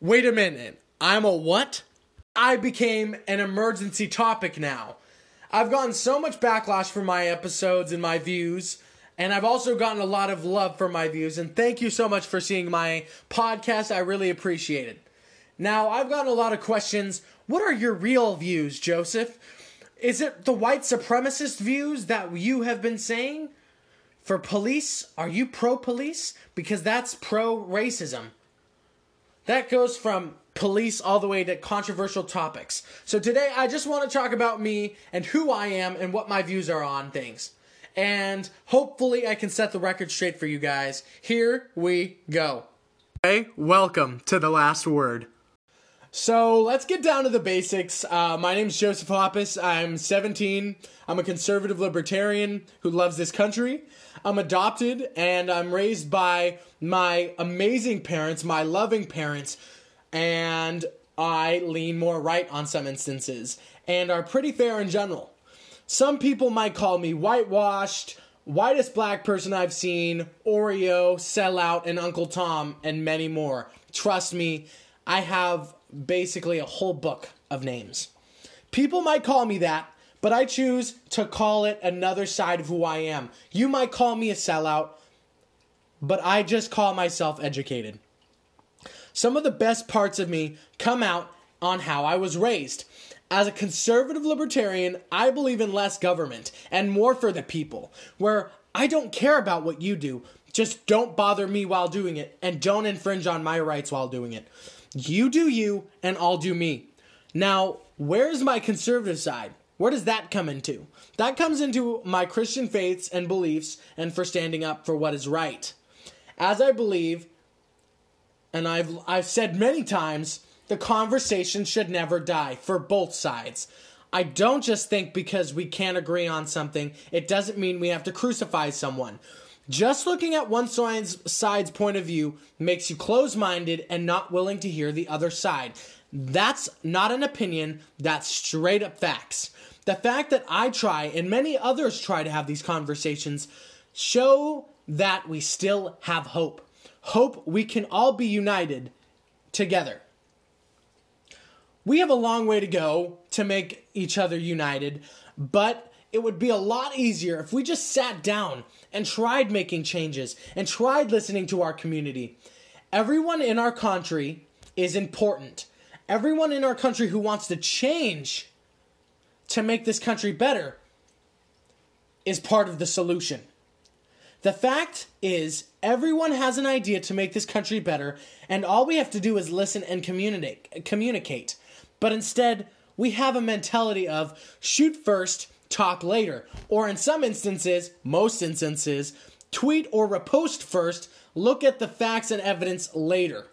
Wait a minute. I'm a what? I became an emergency topic now. I've gotten so much backlash for my episodes and my views, and I've also gotten a lot of love for my views. And thank you so much for seeing my podcast. I really appreciate it. Now, I've gotten a lot of questions. What are your real views, Joseph? Is it the white supremacist views that you have been saying? For police, are you pro police? Because that's pro racism. That goes from police all the way to controversial topics. So today I just want to talk about me and who I am and what my views are on things. And hopefully I can set the record straight for you guys. Here we go. Hey, welcome to the last word. So let's get down to the basics. Uh, my is Joseph Hoppus. I'm 17. I'm a conservative libertarian who loves this country. I'm adopted and I'm raised by my amazing parents, my loving parents, and I lean more right on some instances and are pretty fair in general. Some people might call me whitewashed, whitest black person I've seen, Oreo, sellout, and Uncle Tom, and many more. Trust me, I have basically a whole book of names. People might call me that, but I choose to call it another side of who I am. You might call me a sellout, but I just call myself educated. Some of the best parts of me come out on how I was raised. As a conservative libertarian, I believe in less government and more for the people, where I don't care about what you do. Just don't bother me while doing it and don't infringe on my rights while doing it. You do you, and I'll do me. Now, where's my conservative side? Where does that come into? That comes into my Christian faiths and beliefs and for standing up for what is right. As I believe, and I've I've said many times, the conversation should never die for both sides. I don't just think because we can't agree on something, it doesn't mean we have to crucify someone. Just looking at one side's point of view makes you close minded and not willing to hear the other side. That's not an opinion, that's straight up facts. The fact that I try and many others try to have these conversations show that we still have hope. Hope we can all be united together. We have a long way to go to make each other united, but it would be a lot easier if we just sat down and tried making changes and tried listening to our community. Everyone in our country is important. Everyone in our country who wants to change to make this country better is part of the solution. The fact is, everyone has an idea to make this country better, and all we have to do is listen and communicate. communicate. But instead, we have a mentality of shoot first, talk later. Or in some instances, most instances, tweet or repost first, look at the facts and evidence later.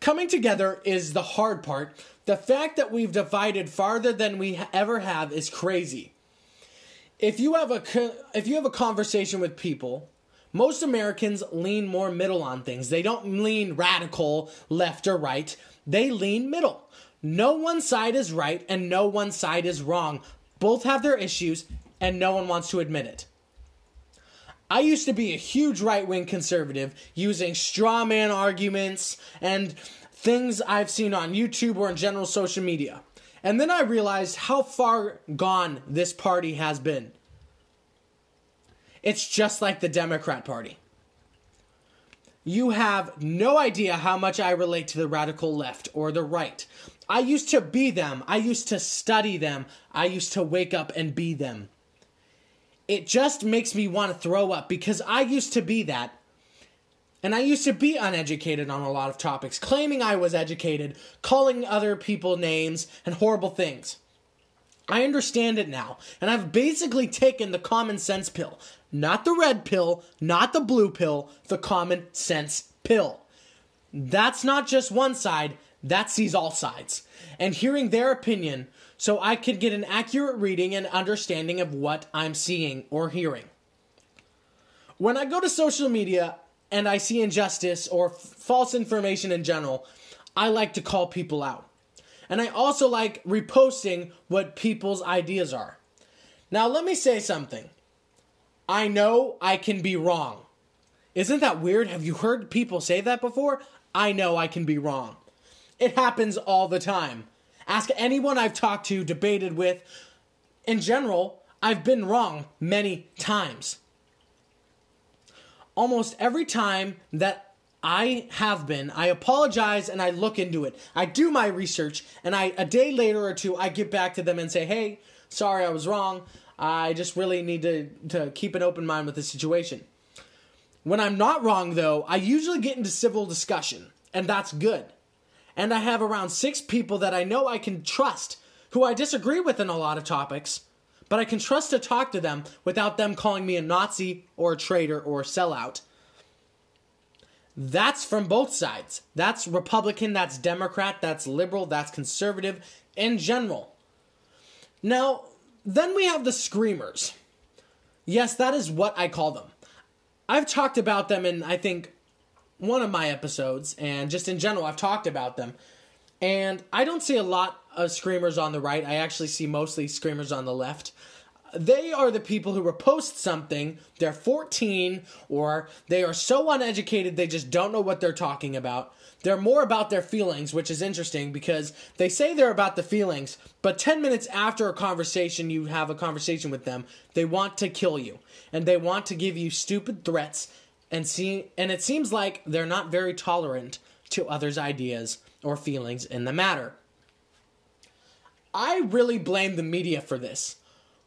Coming together is the hard part. The fact that we've divided farther than we ever have is crazy. If you have a if you have a conversation with people, most Americans lean more middle on things. They don't lean radical left or right. They lean middle. No one side is right and no one side is wrong. Both have their issues, and no one wants to admit it. I used to be a huge right wing conservative using straw man arguments and things I've seen on YouTube or in general social media. And then I realized how far gone this party has been. It's just like the Democrat Party. You have no idea how much I relate to the radical left or the right. I used to be them. I used to study them. I used to wake up and be them. It just makes me want to throw up because I used to be that. And I used to be uneducated on a lot of topics, claiming I was educated, calling other people names and horrible things. I understand it now, and I've basically taken the common sense pill. Not the red pill, not the blue pill, the common sense pill. That's not just one side, that sees all sides. And hearing their opinion so I could get an accurate reading and understanding of what I'm seeing or hearing. When I go to social media and I see injustice or f- false information in general, I like to call people out. And I also like reposting what people's ideas are. Now, let me say something. I know I can be wrong. Isn't that weird? Have you heard people say that before? I know I can be wrong. It happens all the time. Ask anyone I've talked to, debated with. In general, I've been wrong many times. Almost every time that I have been, I apologize and I look into it. I do my research and I a day later or two I get back to them and say, "Hey, sorry I was wrong. I just really need to to keep an open mind with the situation." When I'm not wrong though, I usually get into civil discussion, and that's good. And I have around 6 people that I know I can trust who I disagree with in a lot of topics but I can trust to talk to them without them calling me a Nazi or a traitor or a sellout. That's from both sides. That's Republican, that's Democrat, that's liberal, that's conservative in general. Now, then we have the screamers. Yes, that is what I call them. I've talked about them in, I think, one of my episodes, and just in general, I've talked about them. And I don't see a lot of screamers on the right. I actually see mostly screamers on the left. They are the people who repost something, they're 14, or they are so uneducated they just don't know what they're talking about. They're more about their feelings, which is interesting because they say they're about the feelings, but 10 minutes after a conversation, you have a conversation with them, they want to kill you. And they want to give you stupid threats and see and it seems like they're not very tolerant to others' ideas or feelings in the matter. I really blame the media for this.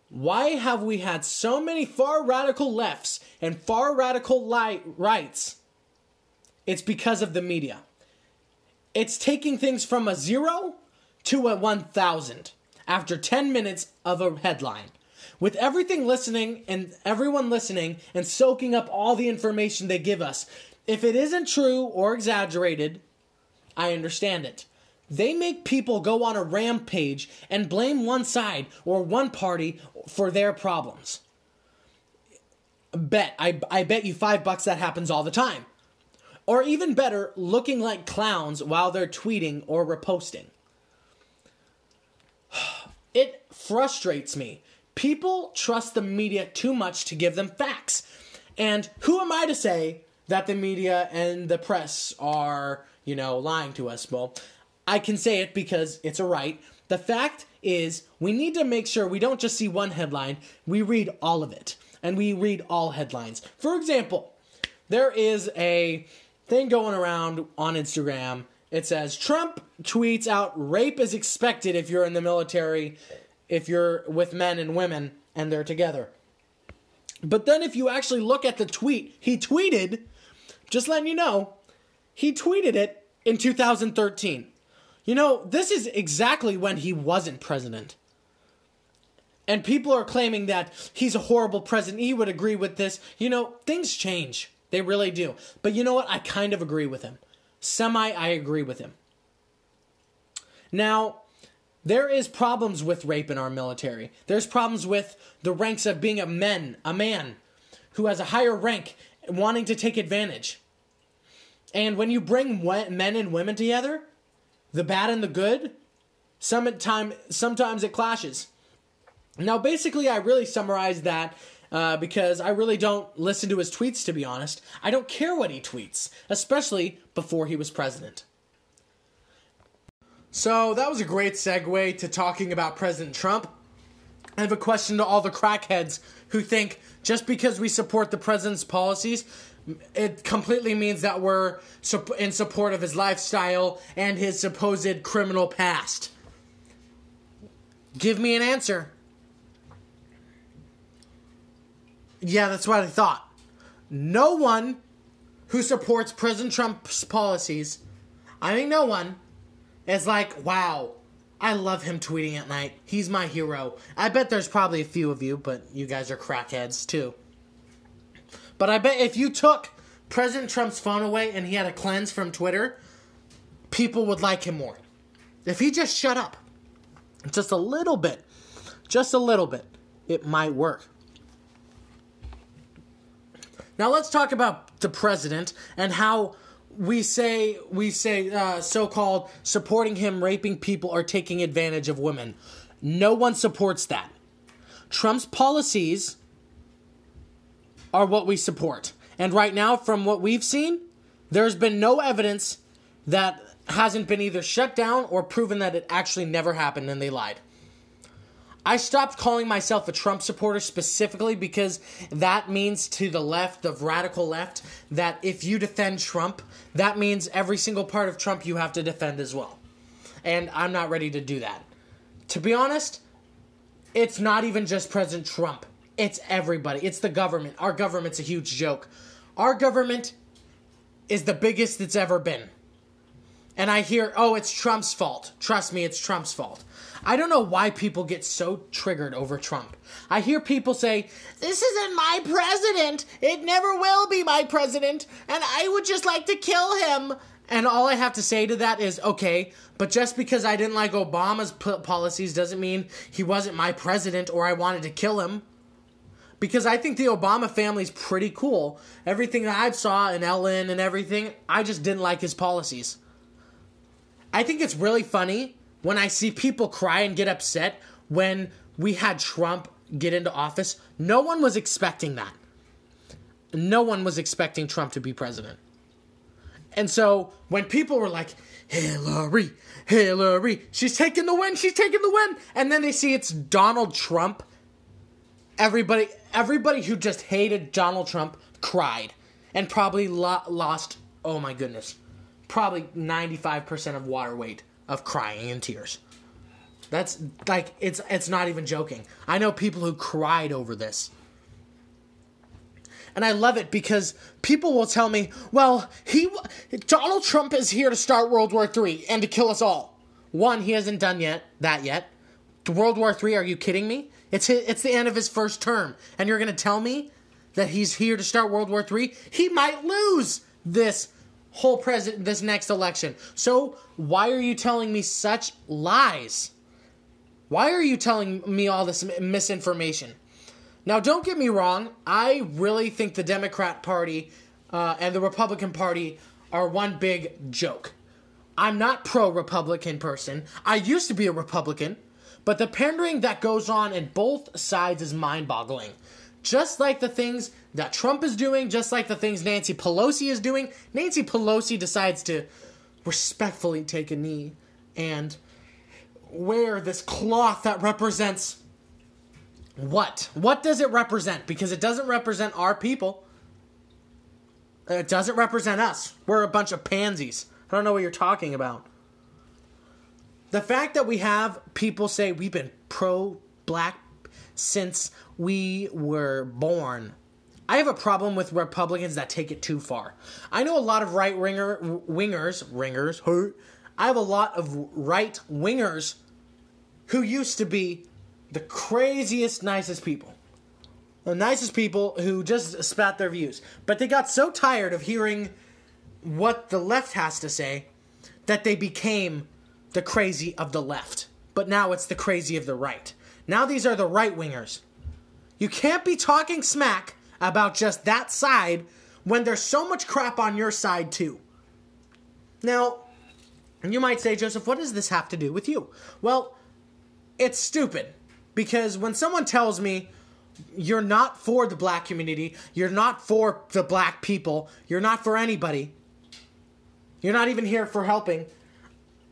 Why have we had so many far radical lefts and far radical light rights? It's because of the media. It's taking things from a zero to a 1000 after 10 minutes of a headline. With everything listening and everyone listening and soaking up all the information they give us, if it isn't true or exaggerated, I understand it. They make people go on a rampage and blame one side or one party for their problems. Bet, I, I bet you five bucks that happens all the time. Or even better, looking like clowns while they're tweeting or reposting. It frustrates me. People trust the media too much to give them facts. And who am I to say that the media and the press are, you know, lying to us? Well, I can say it because it's a right. The fact is, we need to make sure we don't just see one headline, we read all of it. And we read all headlines. For example, there is a thing going around on Instagram. It says Trump tweets out rape is expected if you're in the military, if you're with men and women and they're together. But then if you actually look at the tweet, he tweeted, just letting you know, he tweeted it in 2013. You know, this is exactly when he wasn't president. And people are claiming that he's a horrible president. He would agree with this. You know, things change. They really do. But you know what? I kind of agree with him. Semi, I agree with him. Now, there is problems with rape in our military. There's problems with the ranks of being a man, a man who has a higher rank wanting to take advantage. And when you bring men and women together, the bad and the good, time, sometimes it clashes. Now, basically, I really summarized that uh, because I really don't listen to his tweets, to be honest. I don't care what he tweets, especially before he was president. So, that was a great segue to talking about President Trump. I have a question to all the crackheads who think just because we support the president's policies it completely means that we're in support of his lifestyle and his supposed criminal past. Give me an answer. Yeah, that's what I thought. No one who supports President Trump's policies, I mean, no one, is like, wow, I love him tweeting at night. He's my hero. I bet there's probably a few of you, but you guys are crackheads too. But I bet if you took President Trump's phone away and he had a cleanse from Twitter, people would like him more. If he just shut up, just a little bit, just a little bit, it might work. Now let's talk about the president and how we say we say uh, so-called supporting him raping people or taking advantage of women. No one supports that. Trump's policies are what we support. And right now, from what we've seen, there's been no evidence that hasn't been either shut down or proven that it actually never happened and they lied. I stopped calling myself a Trump supporter specifically because that means to the left, the radical left, that if you defend Trump, that means every single part of Trump you have to defend as well. And I'm not ready to do that. To be honest, it's not even just President Trump. It's everybody. It's the government. Our government's a huge joke. Our government is the biggest it's ever been. And I hear, oh, it's Trump's fault. Trust me, it's Trump's fault. I don't know why people get so triggered over Trump. I hear people say, This isn't my president. It never will be my president. And I would just like to kill him. And all I have to say to that is, okay, but just because I didn't like Obama's p- policies doesn't mean he wasn't my president or I wanted to kill him. Because I think the Obama family's pretty cool. Everything that I saw in Ellen and everything, I just didn't like his policies. I think it's really funny when I see people cry and get upset when we had Trump get into office. No one was expecting that. No one was expecting Trump to be president. And so when people were like, Hillary, Hillary, she's taking the win, she's taking the win, and then they see it's Donald Trump, everybody everybody who just hated Donald Trump cried and probably lo- lost, oh my goodness, probably 95% of water weight of crying and tears. That's like it's it's not even joking. I know people who cried over this. And I love it because people will tell me, "Well, he Donald Trump is here to start World War III and to kill us all." One, he hasn't done yet that yet. World War III, are you kidding me? It's it's the end of his first term, and you're going to tell me that he's here to start World War III? He might lose this whole president this next election. So why are you telling me such lies? Why are you telling me all this misinformation? Now, don't get me wrong. I really think the Democrat Party uh, and the Republican Party are one big joke. I'm not pro Republican person. I used to be a Republican, but the pandering that goes on in both sides is mind boggling. Just like the things that Trump is doing, just like the things Nancy Pelosi is doing, Nancy Pelosi decides to respectfully take a knee and wear this cloth that represents what? What does it represent? Because it doesn't represent our people. It doesn't represent us. We're a bunch of pansies. I don't know what you're talking about. The fact that we have people say we've been pro black since we were born. I have a problem with Republicans that take it too far. I know a lot of right winger wingers, ringers, I have a lot of right wingers who used to be the craziest, nicest people. The nicest people who just spat their views. But they got so tired of hearing what the left has to say that they became the crazy of the left. But now it's the crazy of the right. Now these are the right wingers. You can't be talking smack about just that side when there's so much crap on your side too. Now, you might say, Joseph, what does this have to do with you? Well, it's stupid because when someone tells me you're not for the black community, you're not for the black people, you're not for anybody, you're not even here for helping.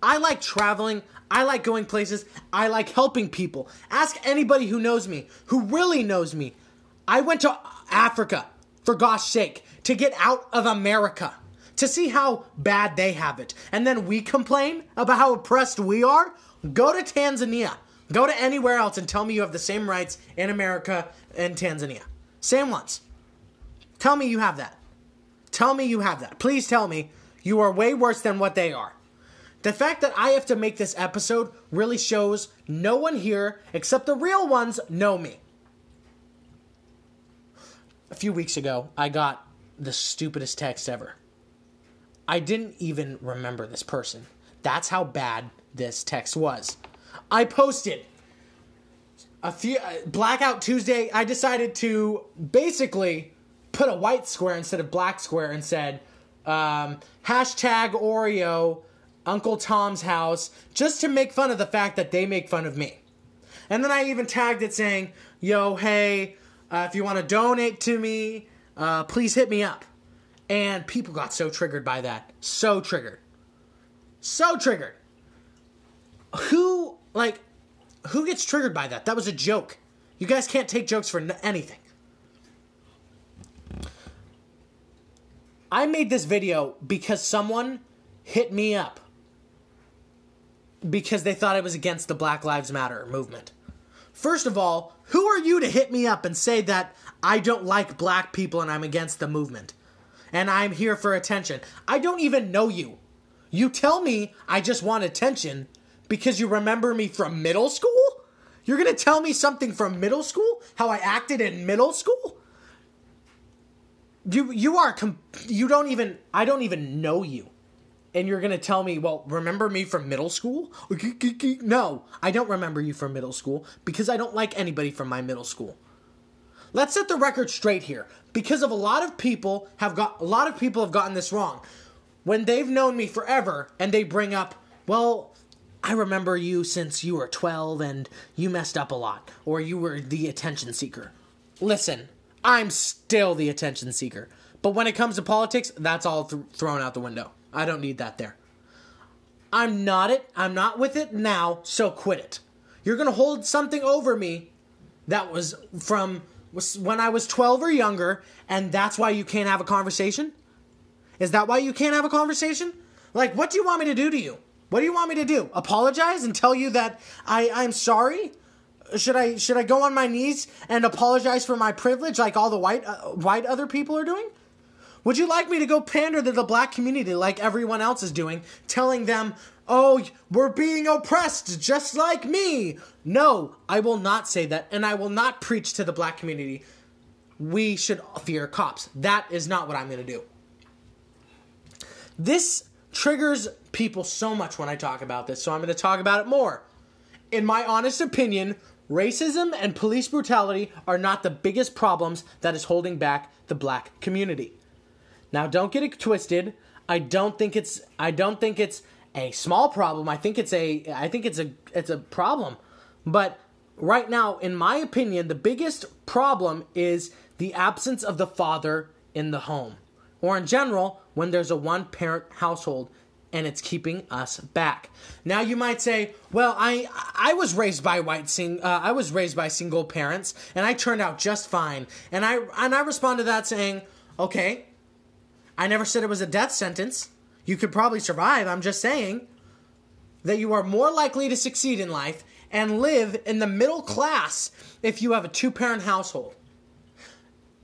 I like traveling. I like going places. I like helping people. Ask anybody who knows me, who really knows me. I went to Africa, for gosh sake, to get out of America, to see how bad they have it. And then we complain about how oppressed we are? Go to Tanzania. Go to anywhere else and tell me you have the same rights in America and Tanzania. Same ones. Tell me you have that. Tell me you have that. Please tell me you are way worse than what they are. The fact that I have to make this episode really shows no one here, except the real ones, know me. A few weeks ago, I got the stupidest text ever. I didn't even remember this person. That's how bad this text was. I posted a few uh, blackout Tuesday. I decided to basically put a white square instead of black square and said um, hashtag Oreo Uncle Tom's house just to make fun of the fact that they make fun of me. And then I even tagged it saying, yo, hey, uh, if you want to donate to me, uh, please hit me up. And people got so triggered by that. So triggered. So triggered. Who, like, who gets triggered by that? That was a joke. You guys can't take jokes for anything. I made this video because someone hit me up because they thought I was against the Black Lives Matter movement. First of all, who are you to hit me up and say that I don't like black people and I'm against the movement? And I'm here for attention. I don't even know you. You tell me I just want attention because you remember me from middle school? You're gonna tell me something from middle school? How I acted in middle school? You you are com- you don't even I don't even know you. And you're gonna tell me, well, remember me from middle school? No, I don't remember you from middle school because I don't like anybody from my middle school. Let's set the record straight here because of a lot of people have got a lot of people have gotten this wrong. When they've known me forever and they bring up, well, I remember you since you were 12 and you messed up a lot, or you were the attention seeker. Listen, I'm still the attention seeker. But when it comes to politics, that's all th- thrown out the window. I don't need that there. I'm not it. I'm not with it now, so quit it. You're going to hold something over me that was from when I was 12 or younger, and that's why you can't have a conversation? Is that why you can't have a conversation? Like, what do you want me to do to you? What do you want me to do? Apologize and tell you that I, I'm sorry? Should I should I go on my knees and apologize for my privilege like all the white uh, white other people are doing? Would you like me to go pander to the black community like everyone else is doing, telling them, "Oh, we're being oppressed just like me"? No, I will not say that and I will not preach to the black community. We should fear cops. That is not what I'm going to do. This triggers people so much when I talk about this, so I'm going to talk about it more. In my honest opinion, racism and police brutality are not the biggest problems that is holding back the black community. Now, don't get it twisted. I don't think it's I don't think it's a small problem. I think it's a I think it's a it's a problem. But right now, in my opinion, the biggest problem is the absence of the father in the home. Or in general, when there's a one parent household and it's keeping us back. Now you might say, "Well, I I was raised by white sing uh, I was raised by single parents and I turned out just fine." And I and I respond to that saying, "Okay, I never said it was a death sentence. You could probably survive. I'm just saying that you are more likely to succeed in life and live in the middle class if you have a two-parent household."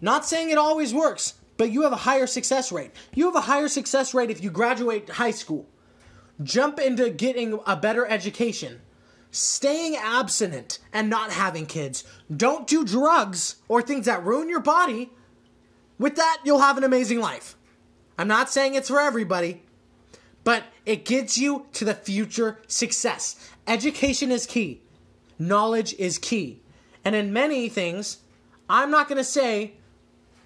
Not saying it always works, but you have a higher success rate. You have a higher success rate if you graduate high school, jump into getting a better education, staying abstinent and not having kids. Don't do drugs or things that ruin your body. With that, you'll have an amazing life. I'm not saying it's for everybody, but it gets you to the future success. Education is key, knowledge is key. And in many things, I'm not going to say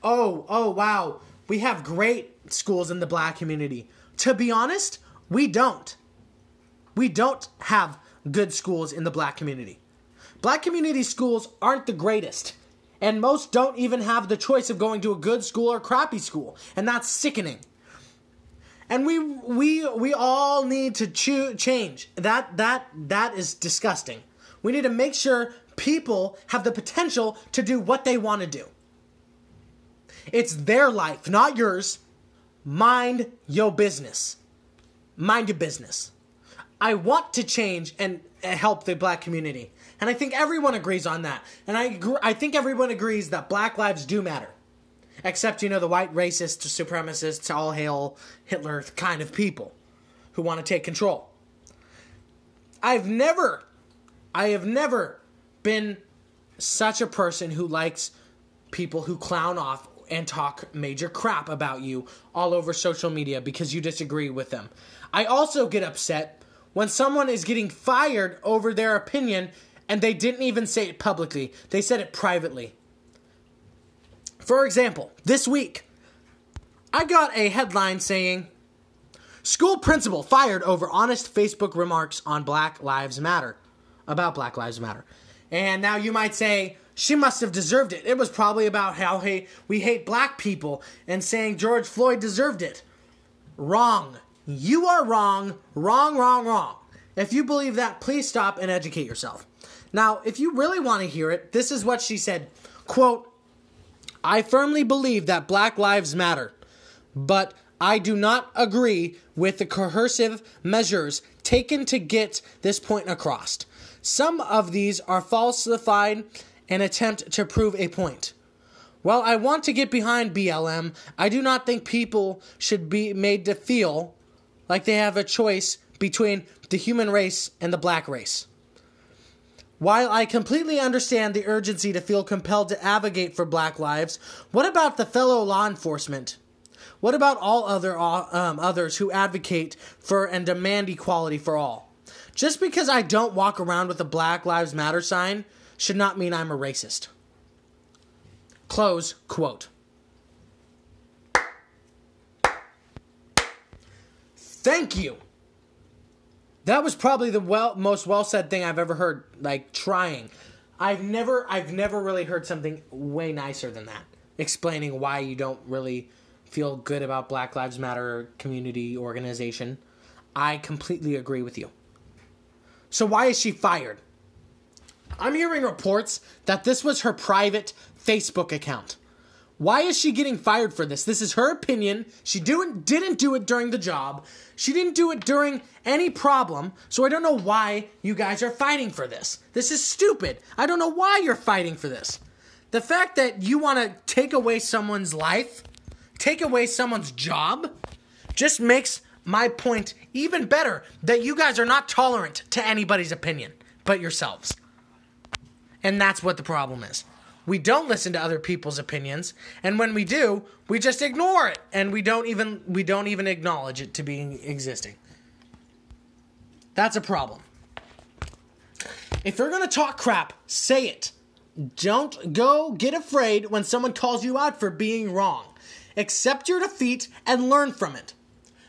oh, oh, wow, we have great schools in the black community. To be honest, we don't. We don't have good schools in the black community. Black community schools aren't the greatest. And most don't even have the choice of going to a good school or crappy school. And that's sickening. And we we we all need to cho- change. That that that is disgusting. We need to make sure people have the potential to do what they want to do. It's their life, not yours. Mind your business. Mind your business. I want to change and help the black community. And I think everyone agrees on that. And I I think everyone agrees that black lives do matter. Except, you know, the white racist, supremacists, all hail Hitler kind of people who want to take control. I've never, I have never been such a person who likes people who clown off and talk major crap about you all over social media because you disagree with them. I also get upset when someone is getting fired over their opinion and they didn't even say it publicly, they said it privately. For example, this week, I got a headline saying, School principal fired over honest Facebook remarks on Black Lives Matter. About Black Lives Matter. And now you might say, she must have deserved it. It was probably about how hey, we hate black people and saying George Floyd deserved it. Wrong. You are wrong, wrong, wrong, wrong. If you believe that, please stop and educate yourself. Now, if you really want to hear it, this is what she said. Quote, I firmly believe that Black Lives Matter, but I do not agree with the coercive measures taken to get this point across. Some of these are falsified and attempt to prove a point. While I want to get behind BLM, I do not think people should be made to feel like they have a choice between the human race and the black race. While I completely understand the urgency to feel compelled to advocate for black lives, what about the fellow law enforcement? What about all other um, others who advocate for and demand equality for all? Just because I don't walk around with a Black Lives Matter sign should not mean I'm a racist. Close quote. Thank you. That was probably the well most well said thing I've ever heard. Like trying, I've never I've never really heard something way nicer than that. Explaining why you don't really feel good about Black Lives Matter community organization. I completely agree with you. So why is she fired? I'm hearing reports that this was her private Facebook account. Why is she getting fired for this? This is her opinion. She do, didn't do it during the job. She didn't do it during any problem. So I don't know why you guys are fighting for this. This is stupid. I don't know why you're fighting for this. The fact that you want to take away someone's life, take away someone's job, just makes my point even better that you guys are not tolerant to anybody's opinion but yourselves. And that's what the problem is. We don't listen to other people's opinions, and when we do, we just ignore it and we don't even we don't even acknowledge it to be existing. That's a problem. If you're going to talk crap, say it. Don't go get afraid when someone calls you out for being wrong. Accept your defeat and learn from it.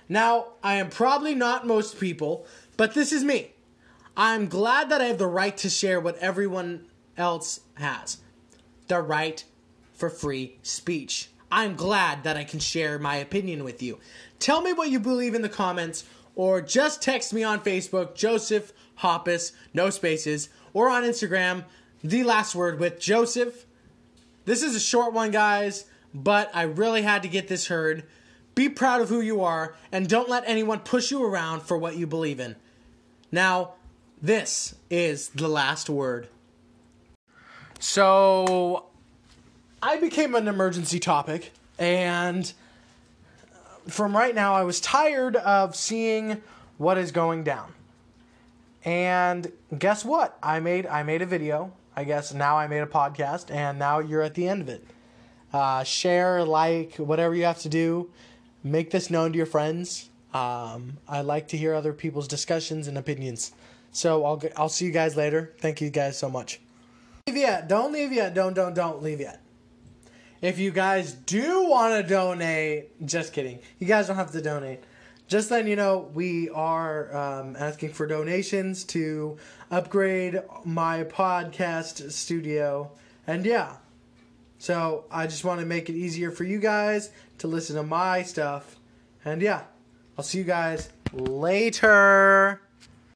Now, I am probably not most people, but this is me. I'm glad that I have the right to share what everyone else has the right for free speech. I'm glad that I can share my opinion with you. Tell me what you believe in the comments, or just text me on Facebook, Joseph Hoppus, no spaces, or on Instagram, the last word with Joseph. This is a short one, guys, but I really had to get this heard. Be proud of who you are, and don't let anyone push you around for what you believe in. Now, this is the last word. So, I became an emergency topic, and from right now, I was tired of seeing what is going down. And guess what? I made I made a video. I guess now I made a podcast, and now you're at the end of it. Uh, share, like, whatever you have to do. Make this known to your friends. Um, I like to hear other people's discussions and opinions. So I'll I'll see you guys later. Thank you guys so much. Leave yet. Don't leave yet. Don't don't don't leave yet. If you guys do want to donate, just kidding. You guys don't have to donate. Just letting you know, we are um, asking for donations to upgrade my podcast studio. And yeah, so I just want to make it easier for you guys to listen to my stuff. And yeah, I'll see you guys later.